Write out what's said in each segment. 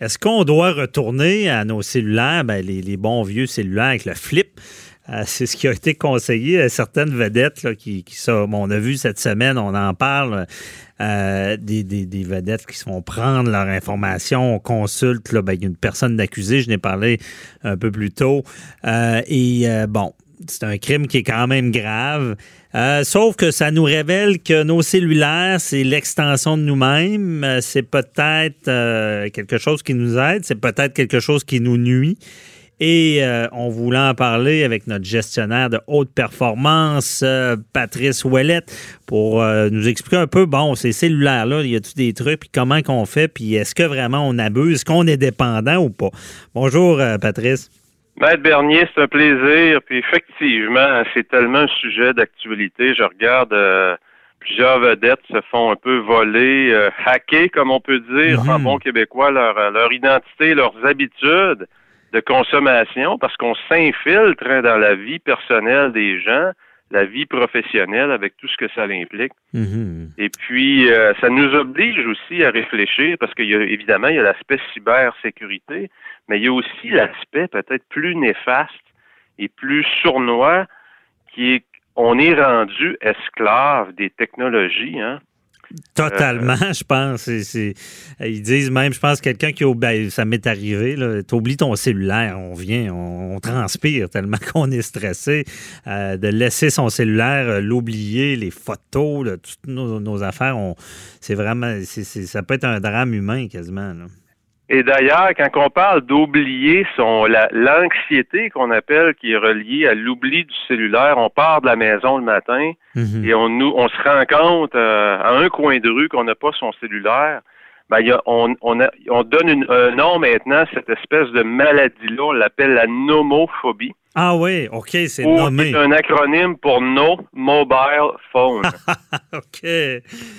Est-ce qu'on doit retourner à nos cellulaires, ben, les, bons vieux cellulaires avec le flip? Euh, c'est ce qui a été conseillé à certaines vedettes qui, qui on a vu cette semaine, on en parle, euh, des, vedettes qui se font prendre leur information, on consulte ben, une personne d'accusé, je n'ai parlé un peu plus tôt. Euh, et bon, c'est un crime qui est quand même grave. Euh, sauf que ça nous révèle que nos cellulaires, c'est l'extension de nous-mêmes. Euh, c'est peut-être euh, quelque chose qui nous aide, c'est peut-être quelque chose qui nous nuit. Et on voulait en parler avec notre gestionnaire de haute performance, Patrice Ouellette, pour nous expliquer un peu, bon, ces cellulaires-là, il y a tous des trucs, puis comment qu'on fait, puis est-ce que vraiment on abuse, est-ce qu'on est dépendant ou pas? Bonjour, Patrice. Maître Bernier, c'est un plaisir. Puis effectivement, c'est tellement un sujet d'actualité. Je regarde euh, plusieurs vedettes se font un peu voler, euh, hacker, comme on peut dire, en bon québécois, leur, euh, leur identité, leurs habitudes de consommation, parce qu'on s'infiltre hein, dans la vie personnelle des gens, la vie professionnelle avec tout ce que ça implique. Mhm. Et puis, ça nous oblige aussi à réfléchir, parce qu'il y a évidemment, il y a l'aspect cybersécurité, mais il y a aussi l'aspect peut-être plus néfaste et plus sournois qui est on est rendu esclave des technologies, hein. Totalement, euh, je pense. ils disent même, je pense, quelqu'un qui, ben, ça m'est arrivé, tu oublies ton cellulaire, on vient, on, transpire tellement qu'on est stressé. Euh, de laisser son cellulaire, euh, l'oublier, les photos, toutes nos, affaires, c'est vraiment, ça peut être un drame humain quasiment. Et d'ailleurs, quand on parle d'oublier son l'anxiété qu'on appelle qui est reliée à l'oubli du cellulaire, on part de la maison le matin mhm. et on nous on se rend compte euh, à un coin de rue qu'on n'a pas son cellulaire. Ben, y a, on, on, on donne un nom maintenant à cette espèce de maladie-là, on l'appelle la nomophobie. Ah oui, OK, c'est nommé. C'est un acronyme pour No Mobile Phone. OK.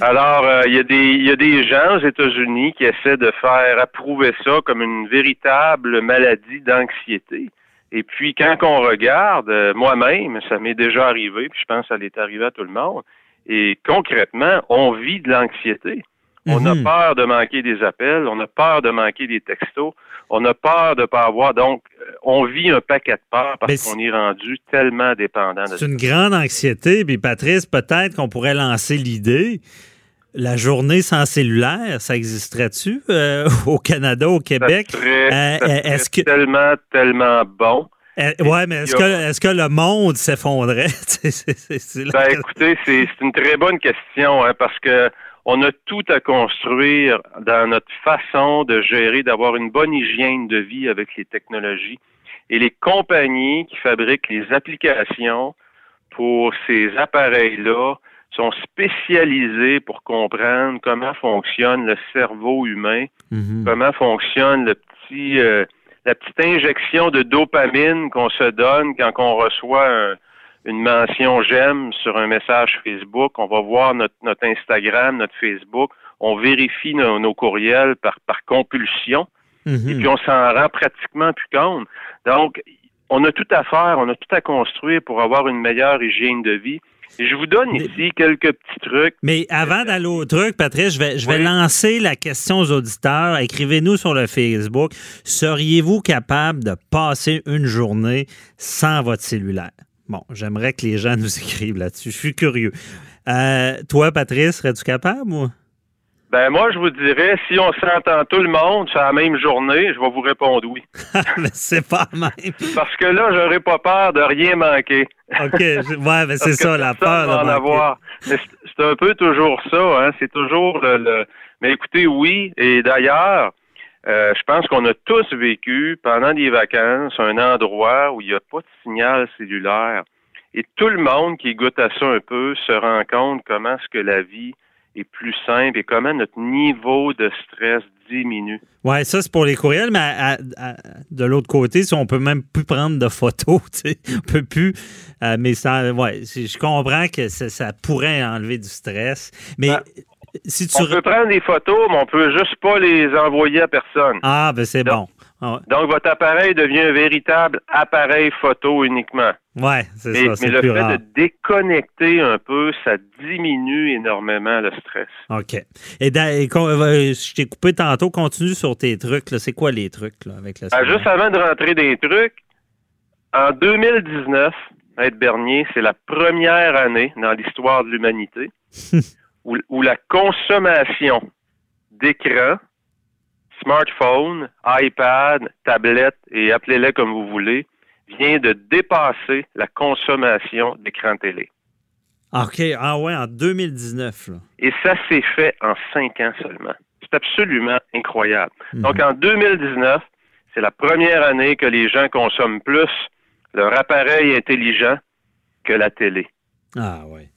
Alors, euh, il y, y, a des gens aux États-Unis qui essaient de faire approuver ça comme une véritable maladie d'anxiété. Et puis, quand on regarde, euh, moi-même, ça m'est déjà arrivé, puis je pense que ça l'est arrivé à tout le monde, et concrètement, on vit de l'anxiété. On a mhm. peur de manquer des appels, on a peur de manquer des textos, on a peur de ne pas avoir. Donc, on vit un paquet de peur parce qu'on est rendu tellement dépendant de C'est une grande anxiété. Puis, Patrice, peut-être qu'on pourrait lancer l'idée. La journée sans cellulaire, ça existerait-tu euh, au Canada, au Québec? Euh, est-ce que tellement, tellement bon. Oui, mais est-ce que, est que, le monde s'effondrait? ben, écoutez, c'est une très bonne question hein, parce que on a tout à construire dans notre façon de gérer, d'avoir une bonne hygiène de vie avec les technologies. Et les compagnies qui fabriquent les applications pour ces appareils-là sont spécialisées pour comprendre comment fonctionne le cerveau humain, mhm. comment fonctionne le petit, euh, la petite injection de dopamine qu'on se donne quand on reçoit un, une mention j'aime sur un message Facebook, on va voir notre, notre Instagram, notre Facebook, on vérifie nos, courriels par, par compulsion, mhm. et puis on s'en rend pratiquement plus compte. Donc, on a tout à faire, on a tout à construire pour avoir une meilleure hygiène de vie. Je vous donne ici quelques petits trucs. Mais avant d'aller au truc, Patrice, je vais, je vais lancer la question aux auditeurs. Écrivez-nous sur le Facebook. Seriez-vous capable de passer une journée sans votre cellulaire? Bon, j'aimerais que les gens nous écrivent là-dessus. Je suis curieux. Euh, toi, Patrice, serais-tu capable, moi? Ben moi, je vous dirais, si on s'entend tout le monde sur la même journée, je vais vous répondre oui. mais c'est pas même. Parce que là, j'aurais pas peur de rien manquer. OK, ouais, mais c'est ça, la peur de avoir. Mais c'est un peu toujours ça, hein. C'est toujours le... Mais écoutez, oui, et d'ailleurs, euh, je pense qu'on a tous vécu pendant des vacances un endroit où il n'y a pas de signal cellulaire. Et tout le monde qui goûte à ça un peu se rend compte comment est-ce que la vie est plus simple et comment notre niveau de stress diminue. Oui, ça c'est pour les courriels, mais de l'autre côté, si on peut même plus prendre de photos, tu sais, on peut plus. Euh, mais ça, ouais, je comprends que ça, pourrait enlever du stress. Mais ben, on peut prendre des photos, mais on peut juste pas les envoyer à personne. Ah, ben c'est bon. Ah donc, votre appareil devient un véritable appareil photo uniquement. Ouais, c'est ça. Mais le fait de déconnecter un peu, ça diminue énormément le stress. OK. Et, euh, je t'ai coupé tantôt, continue sur tes trucs. C'est quoi les trucs là, avec le ah, Juste avant de rentrer des trucs, en 2019, Maître Bernier, c'est la première année dans l'histoire de l'humanité où, la consommation d'écran, smartphone, iPad, tablette et appelez-les comme vous voulez, vient de dépasser la consommation d'écran télé. OK. Ah ouais, en 2019. Et ça s'est fait en cinq ans seulement. C'est absolument incroyable. Mhm. Donc, en 2019, c'est la première année que les gens consomment plus leur appareil intelligent que la télé. Ah ouais.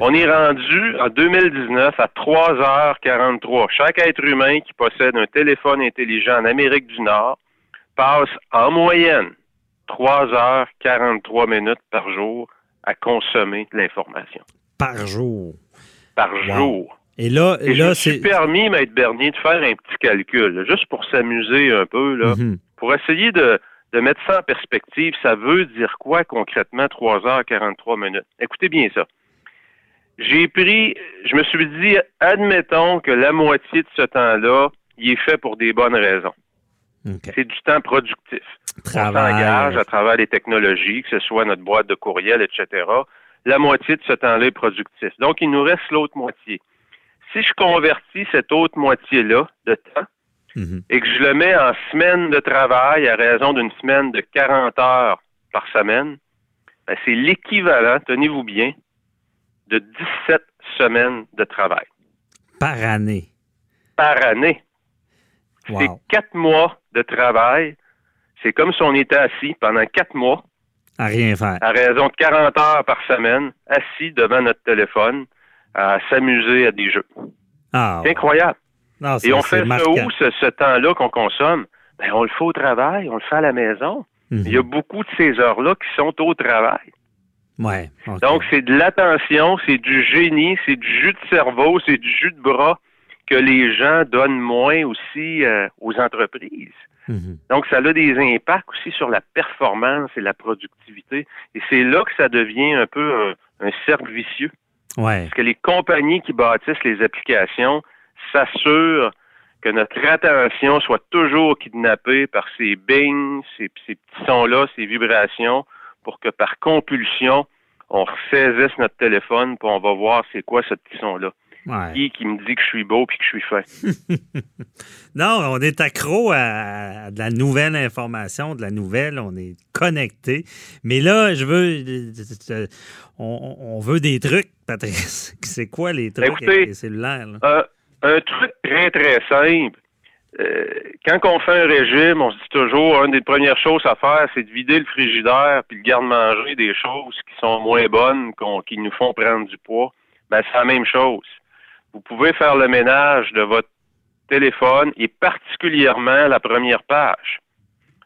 On est rendu en 2019 à 3h43. Chaque être humain qui possède un téléphone intelligent en Amérique du Nord passe en moyenne 3h43 minutes par jour à consommer de l'information. Par jour. Par jour. Et là, Et là c'est. permis, Maître Bernier, de faire un petit calcul, juste pour s'amuser un peu, là, mhm. pour essayer de, de mettre ça en perspective. Ça veut dire quoi concrètement 3h43 minutes? Écoutez bien ça. J'ai pris, je me suis dit, admettons que la moitié de ce temps-là, il est fait pour des bonnes raisons. C'est du temps productif. Travail. On s'engage à travers les technologies, que ce soit notre boîte de courriel, etc. La moitié de ce temps-là est productif. Donc, il nous reste l'autre moitié. Si je convertis cette autre moitié-là de temps mhm. et que je le mets en semaine de travail à raison d'une semaine de 40 heures par semaine, ben, c'est l'équivalent, tenez-vous bien, de 17 semaines de travail. Par année. Par année. C'est quatre mois de travail. C'est comme si on était assis pendant quatre mois. À rien faire. À raison de 40 heures par semaine, assis devant notre téléphone, à s'amuser à des jeux. Ah, c'est incroyable. Et on fait ça où, ce, temps-là qu'on consomme? Ben, on le fait au travail, on le fait à la maison. Mhm. Il y a beaucoup de ces heures-là qui sont au travail. Ouais, Donc, c'est de l'attention, c'est du génie, c'est du jus de cerveau, c'est du jus de bras que les gens donnent moins aussi euh, aux entreprises. Mhm. Donc, ça a des impacts aussi sur la performance et la productivité. Et c'est là que ça devient un peu un, cercle vicieux. Ouais. Parce que les compagnies qui bâtissent les applications s'assurent que notre attention soit toujours kidnappée par ces bings, ces, ces petits sons-là, ces vibrations, pour que par compulsion, on ressaisisse notre téléphone, puis on va voir c'est quoi ce petit son-là. Qui qui me dit que je suis beau puis que je suis fin. non, on est accro à, de la nouvelle information, de la nouvelle, on est connecté. Mais là, je veux. On, veut des trucs, Patrice. C'est quoi les trucs Écoutez, avec les cellulaires? Euh, un truc très, très simple. Euh, quand on fait un régime, on se dit toujours, une des premières choses à faire, c'est de vider le frigidaire puis le garde-manger des choses qui sont moins bonnes, qui nous font prendre du poids. Ben, c'est la même chose. Vous pouvez faire le ménage de votre téléphone et particulièrement la première page.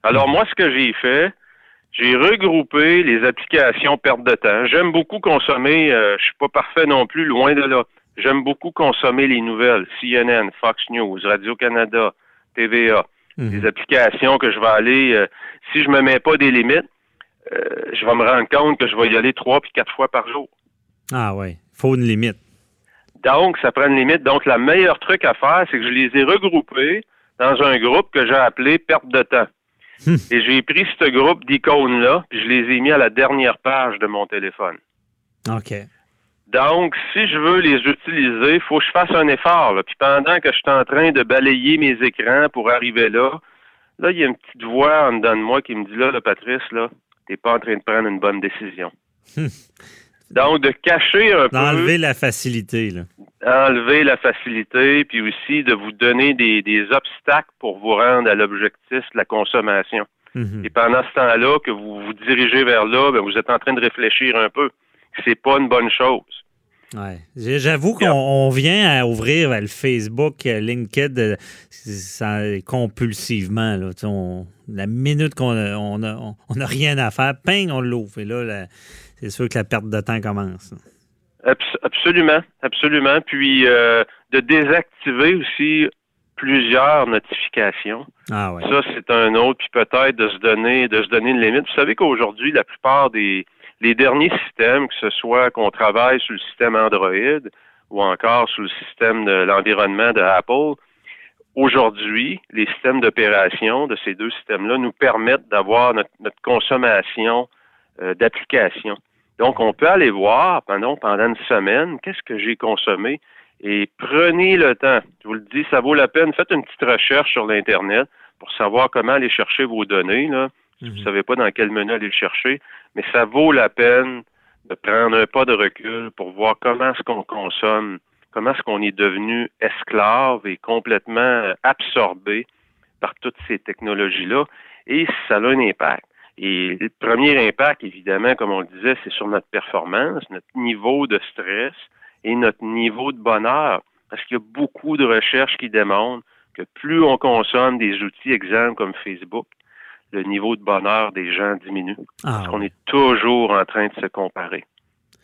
Alors, moi, ce que j'ai fait, j'ai regroupé les applications perte de temps. J'aime beaucoup consommer, euh, je suis pas parfait non plus, loin de là. J'aime beaucoup consommer les nouvelles, CNN, Fox News, Radio-Canada, TVA, mhm. des applications que je vais aller, euh, si je me mets pas des limites, euh, je vais me rendre compte que je vais y aller trois puis quatre fois par jour. Ah oui, faut une limite. Donc, ça prend une limite. Donc, le meilleur truc à faire, c'est que je les ai regroupés dans un groupe que j'ai appelé perte de temps. Hmm. Et j'ai pris ce groupe d'icônes-là, puis je les ai mis à la dernière page de mon téléphone. OK. Donc, si je veux les utiliser, il faut que je fasse un effort. Puis pendant que je suis en train de balayer mes écrans pour arriver là, là, il y a une petite voix en dedans de moi qui me dit là, là Patrice, là, t'es pas en train de prendre une bonne décision. Donc, de cacher un peu. Enlever la facilité, là. Enlever la facilité, puis aussi de vous donner des, obstacles pour vous rendre à l'objectif de la consommation. Mhm. Et pendant ce temps-là, que vous vous dirigez vers là, ben, vous êtes en train de réfléchir un peu c'est pas une bonne chose. Ouais. J'avoue qu'on vient à ouvrir le Facebook, euh, LinkedIn compulsivement. Là. la minute qu'on n'a on a, rien à faire, ping, on l'ouvre. Et là, c'est sûr que la perte de temps commence. absolument, absolument. Puis de désactiver aussi plusieurs notifications. Ah Ça, c'est un autre, puis peut-être de se donner, de se donner une limite. Vous savez qu'aujourd'hui, la plupart des les derniers systèmes, que ce soit qu'on travaille sur le système Android ou encore sur le système de l'environnement de Apple, aujourd'hui, les systèmes d'opération de ces deux systèmes-là nous permettent d'avoir notre, consommation euh, d'applications. Donc, on peut aller voir pendant, pendant une semaine qu'est-ce que j'ai consommé et prenez le temps. Je vous le dis, ça vaut la peine. Faites une petite recherche sur l'Internet pour savoir comment aller chercher vos données. Là. Si vous ne mhm. savez pas dans quel menu aller le chercher, mais ça vaut la peine de prendre un pas de recul pour voir comment est-ce qu'on consomme, comment est-ce qu'on est devenu esclave et complètement absorbé par toutes ces technologies-là, et ça a un impact. Et le premier impact, évidemment, comme on le disait, c'est sur notre performance, notre niveau de stress, et notre niveau de bonheur. Parce qu'il y a beaucoup de recherches qui démontrent que plus on consomme des outils, exemples comme Facebook, le niveau de bonheur des gens diminue. Ah parce qu'on est toujours en train de se comparer.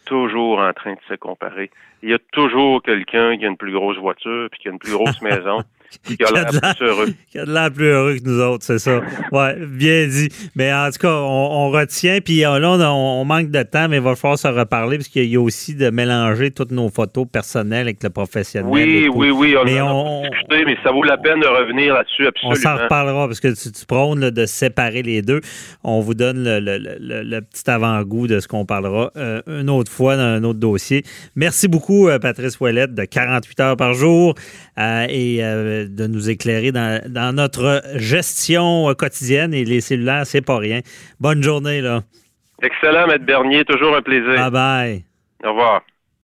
Toujours en train de se comparer. Il y a toujours quelqu'un qui a une plus grosse voiture, puis qui a une plus grosse maison, qui a l'air plus heureux. Qui a l'air plus heureux que nous autres, c'est ça. Ouais, bien dit. Mais en tout cas, on, retient, puis euh, là, on, manque de temps, mais il va falloir se reparler, parce qu'il y a aussi de mélanger toutes nos photos personnelles avec le professionnel. Oui, oui, oui, on mais on, discuté, mais ça vaut la peine de revenir là-dessus, absolument. On s'en reparlera, parce que tu, tu prônes de séparer les deux. On vous donne le, petit avant-goût de ce qu'on parlera euh, une autre fois dans un autre dossier. Merci beaucoup, euh, Patrice Ouellette, de 48 heures par jour, et de nous éclairer dans, notre gestion quotidienne et les cellulaires, c'est pas rien. Bonne journée, là. Excellent, Maître Bernier. Toujours un plaisir. Bye bye. Au revoir.